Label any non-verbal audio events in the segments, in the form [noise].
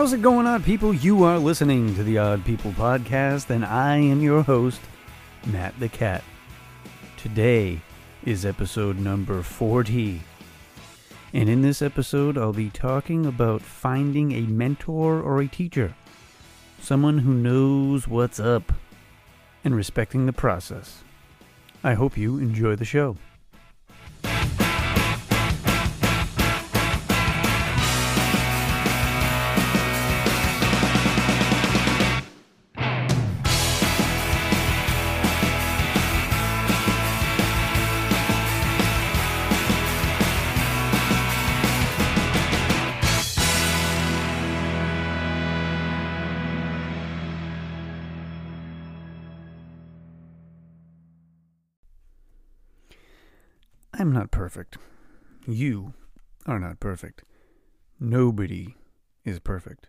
How's it going, odd people? You are listening to the Odd People Podcast, and I am your host, Matt the Cat. Today is episode number 40. And in this episode, I'll be talking about finding a mentor or a teacher, someone who knows what's up, and respecting the process. I hope you enjoy the show. I'm not perfect. You are not perfect. Nobody is perfect.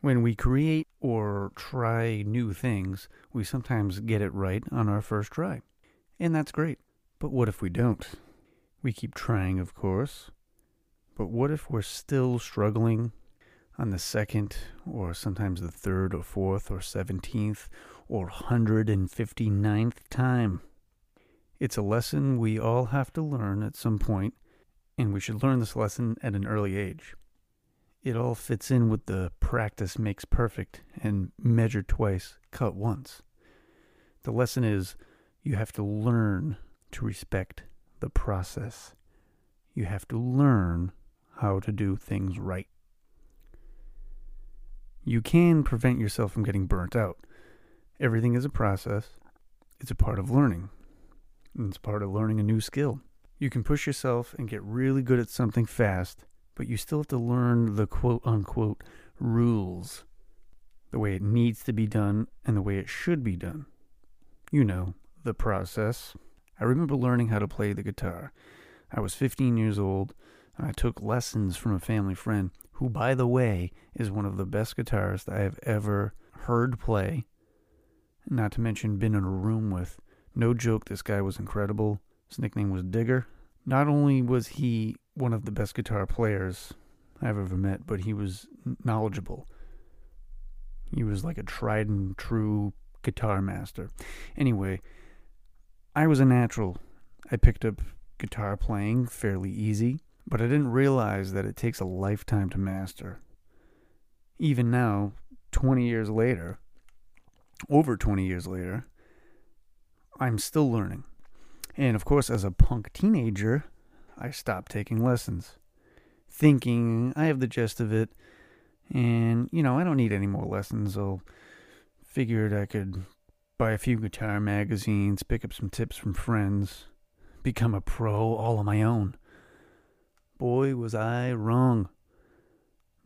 When we create or try new things, we sometimes get it right on our first try. And that's great. But what if we don't? We keep trying, of course. But what if we're still struggling on the second, or sometimes the third, or fourth, or seventeenth, or hundred and fifty ninth time? It's a lesson we all have to learn at some point, and we should learn this lesson at an early age. It all fits in with the practice makes perfect and measure twice, cut once. The lesson is you have to learn to respect the process. You have to learn how to do things right. You can prevent yourself from getting burnt out. Everything is a process, it's a part of learning. It's part of learning a new skill. You can push yourself and get really good at something fast, but you still have to learn the quote unquote rules, the way it needs to be done and the way it should be done. You know, the process. I remember learning how to play the guitar. I was 15 years old, and I took lessons from a family friend who, by the way, is one of the best guitarists I have ever heard play, not to mention been in a room with. No joke, this guy was incredible. His nickname was Digger. Not only was he one of the best guitar players I've ever met, but he was knowledgeable. He was like a tried and true guitar master. Anyway, I was a natural. I picked up guitar playing fairly easy, but I didn't realize that it takes a lifetime to master. Even now, 20 years later, over 20 years later, I'm still learning. And of course, as a punk teenager, I stopped taking lessons, thinking I have the gist of it, and you know, I don't need any more lessons. I'll figured I could buy a few guitar magazines, pick up some tips from friends, become a pro all on my own. Boy, was I wrong.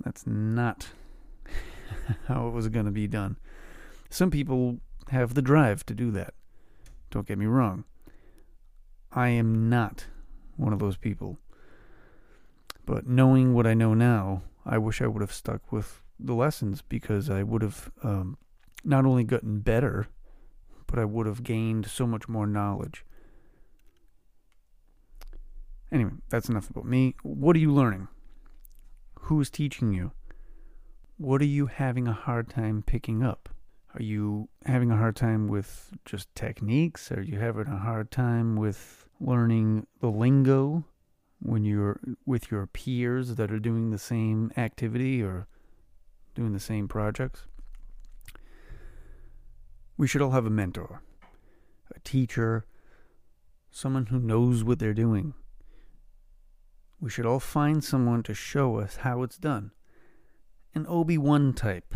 That's not [laughs] how it was going to be done. Some people have the drive to do that. Don't get me wrong. I am not one of those people. But knowing what I know now, I wish I would have stuck with the lessons because I would have um, not only gotten better, but I would have gained so much more knowledge. Anyway, that's enough about me. What are you learning? Who is teaching you? What are you having a hard time picking up? Are you having a hard time with just techniques? Are you having a hard time with learning the lingo when you're with your peers that are doing the same activity or doing the same projects? We should all have a mentor, a teacher, someone who knows what they're doing. We should all find someone to show us how it's done. An Obi Wan type,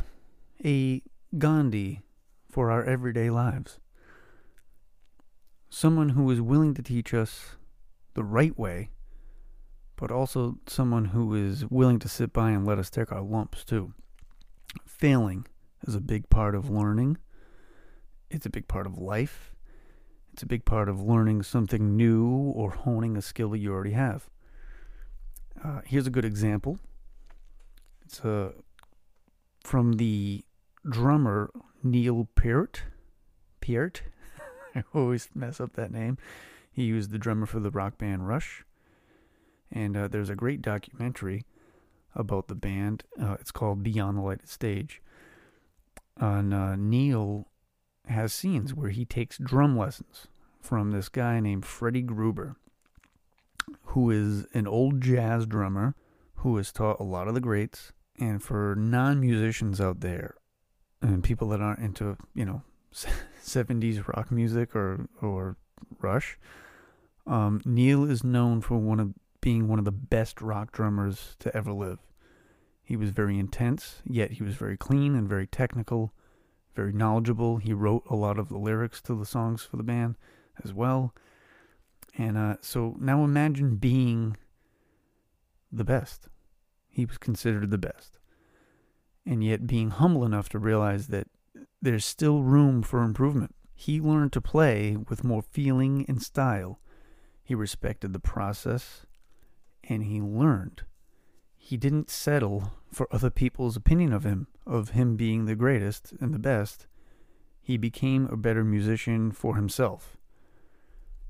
a Gandhi for our everyday lives. Someone who is willing to teach us the right way, but also someone who is willing to sit by and let us take our lumps too. Failing is a big part of learning, it's a big part of life, it's a big part of learning something new or honing a skill that you already have. Uh, here's a good example. It's uh, from the drummer Neil Peart. Peart? [laughs] I always mess up that name. He was the drummer for the rock band Rush. And uh, there's a great documentary about the band. Uh, it's called Beyond the Lighted Stage. And uh, Neil has scenes where he takes drum lessons from this guy named Freddie Gruber, who is an old jazz drummer who has taught a lot of the greats. And for non musicians out there and people that aren't into, you know, [laughs] 70s rock music or, or Rush, um, Neil is known for one of being one of the best rock drummers to ever live. He was very intense, yet he was very clean and very technical, very knowledgeable. He wrote a lot of the lyrics to the songs for the band as well. And uh, so now imagine being the best. He was considered the best. And yet being humble enough to realize that there's still room for improvement. He learned to play with more feeling and style. He respected the process and he learned. He didn't settle for other people's opinion of him, of him being the greatest and the best. He became a better musician for himself.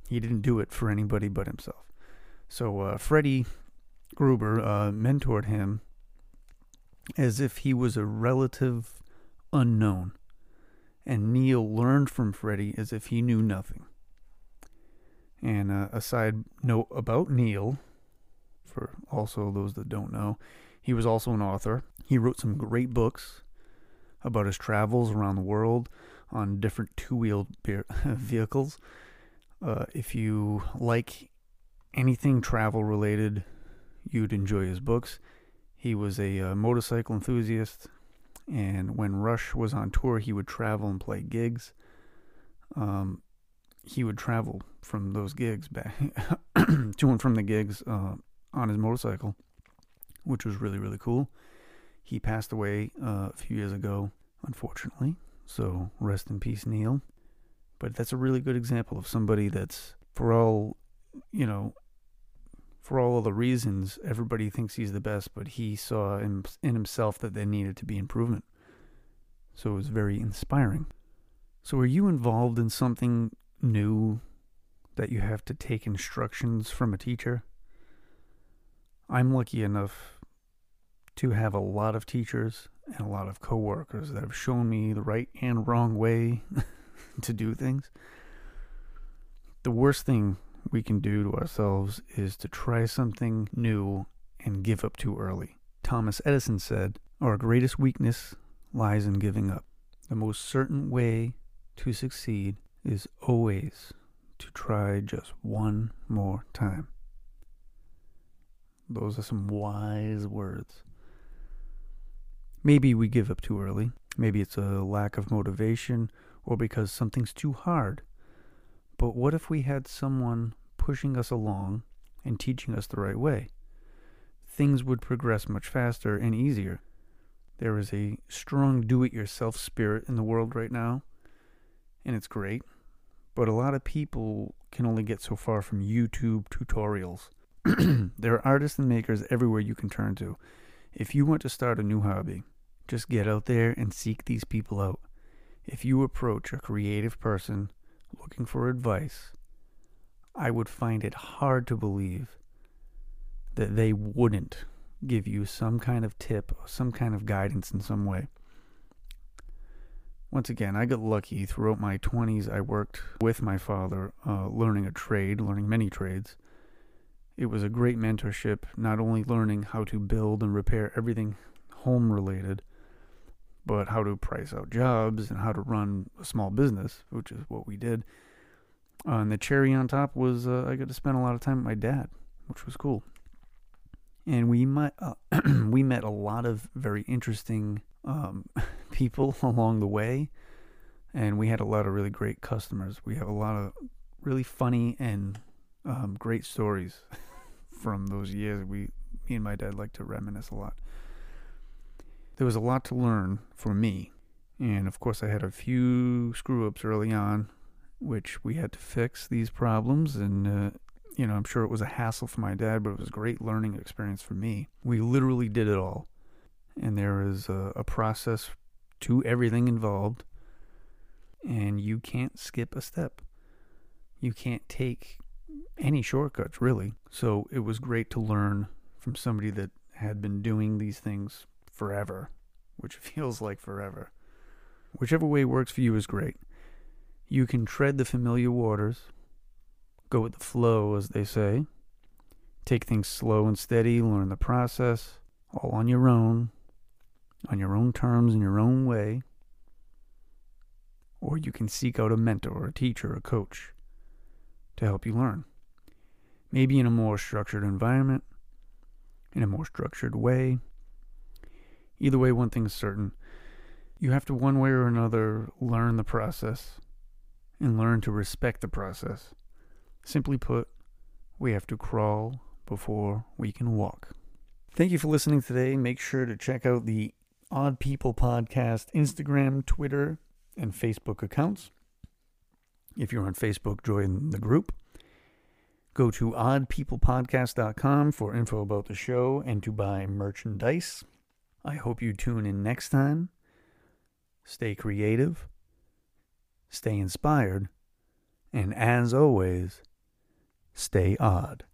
He didn't do it for anybody but himself. So uh, Freddie Gruber uh, mentored him as if he was a relative unknown, and Neil learned from Freddie as if he knew nothing. And uh, a side note about Neil, for also those that don't know, he was also an author. He wrote some great books about his travels around the world on different two wheeled [laughs] vehicles. Uh, if you like anything travel related, you'd enjoy his books. He was a uh, motorcycle enthusiast, and when Rush was on tour, he would travel and play gigs. Um, he would travel from those gigs back [coughs] to and from the gigs uh, on his motorcycle, which was really really cool. He passed away uh, a few years ago, unfortunately. So rest in peace, Neil. But that's a really good example of somebody that's, for all, you know, for all of the reasons, everybody thinks he's the best, but he saw in, in himself that there needed to be improvement. So it was very inspiring. So, are you involved in something new that you have to take instructions from a teacher? I'm lucky enough to have a lot of teachers and a lot of coworkers that have shown me the right and wrong way [laughs] to do things. The worst thing we can do to ourselves is to try something new and give up too early. Thomas Edison said, Our greatest weakness lies in giving up. The most certain way to succeed is always to try just one more time. Those are some wise words. Maybe we give up too early. Maybe it's a lack of motivation or because something's too hard. But what if we had someone pushing us along and teaching us the right way? Things would progress much faster and easier. There is a strong do it yourself spirit in the world right now, and it's great. But a lot of people can only get so far from YouTube tutorials. [clears throat] there are artists and makers everywhere you can turn to. If you want to start a new hobby, just get out there and seek these people out. If you approach a creative person looking for advice, I would find it hard to believe that they wouldn't give you some kind of tip some kind of guidance in some way. Once again, I got lucky throughout my 20s. I worked with my father, uh, learning a trade, learning many trades. It was a great mentorship, not only learning how to build and repair everything home related, but how to price out jobs and how to run a small business, which is what we did. Uh, and the cherry on top was uh, I got to spend a lot of time with my dad, which was cool. And we met uh, [clears throat] we met a lot of very interesting um, [laughs] people [laughs] along the way, and we had a lot of really great customers. We have a lot of really funny and um, great stories [laughs] from those years. We, me and my dad, like to reminisce a lot. There was a lot to learn for me, and of course, I had a few screw ups early on, which we had to fix these problems. And uh, you know, I'm sure it was a hassle for my dad, but it was a great learning experience for me. We literally did it all, and there is a, a process to everything involved, and you can't skip a step. You can't take any shortcuts, really. So it was great to learn from somebody that had been doing these things forever, which [laughs] feels like forever. Whichever way works for you is great. You can tread the familiar waters, go with the flow, as they say, take things slow and steady, learn the process, all on your own, on your own terms, in your own way. Or you can seek out a mentor, a teacher, a coach to help you learn. Maybe in a more structured environment, in a more structured way. Either way, one thing is certain you have to, one way or another, learn the process and learn to respect the process. Simply put, we have to crawl before we can walk. Thank you for listening today. Make sure to check out the Odd People Podcast Instagram, Twitter, and Facebook accounts. If you're on Facebook, join the group. Go to oddpeoplepodcast.com for info about the show and to buy merchandise. I hope you tune in next time. Stay creative, stay inspired, and as always, stay odd.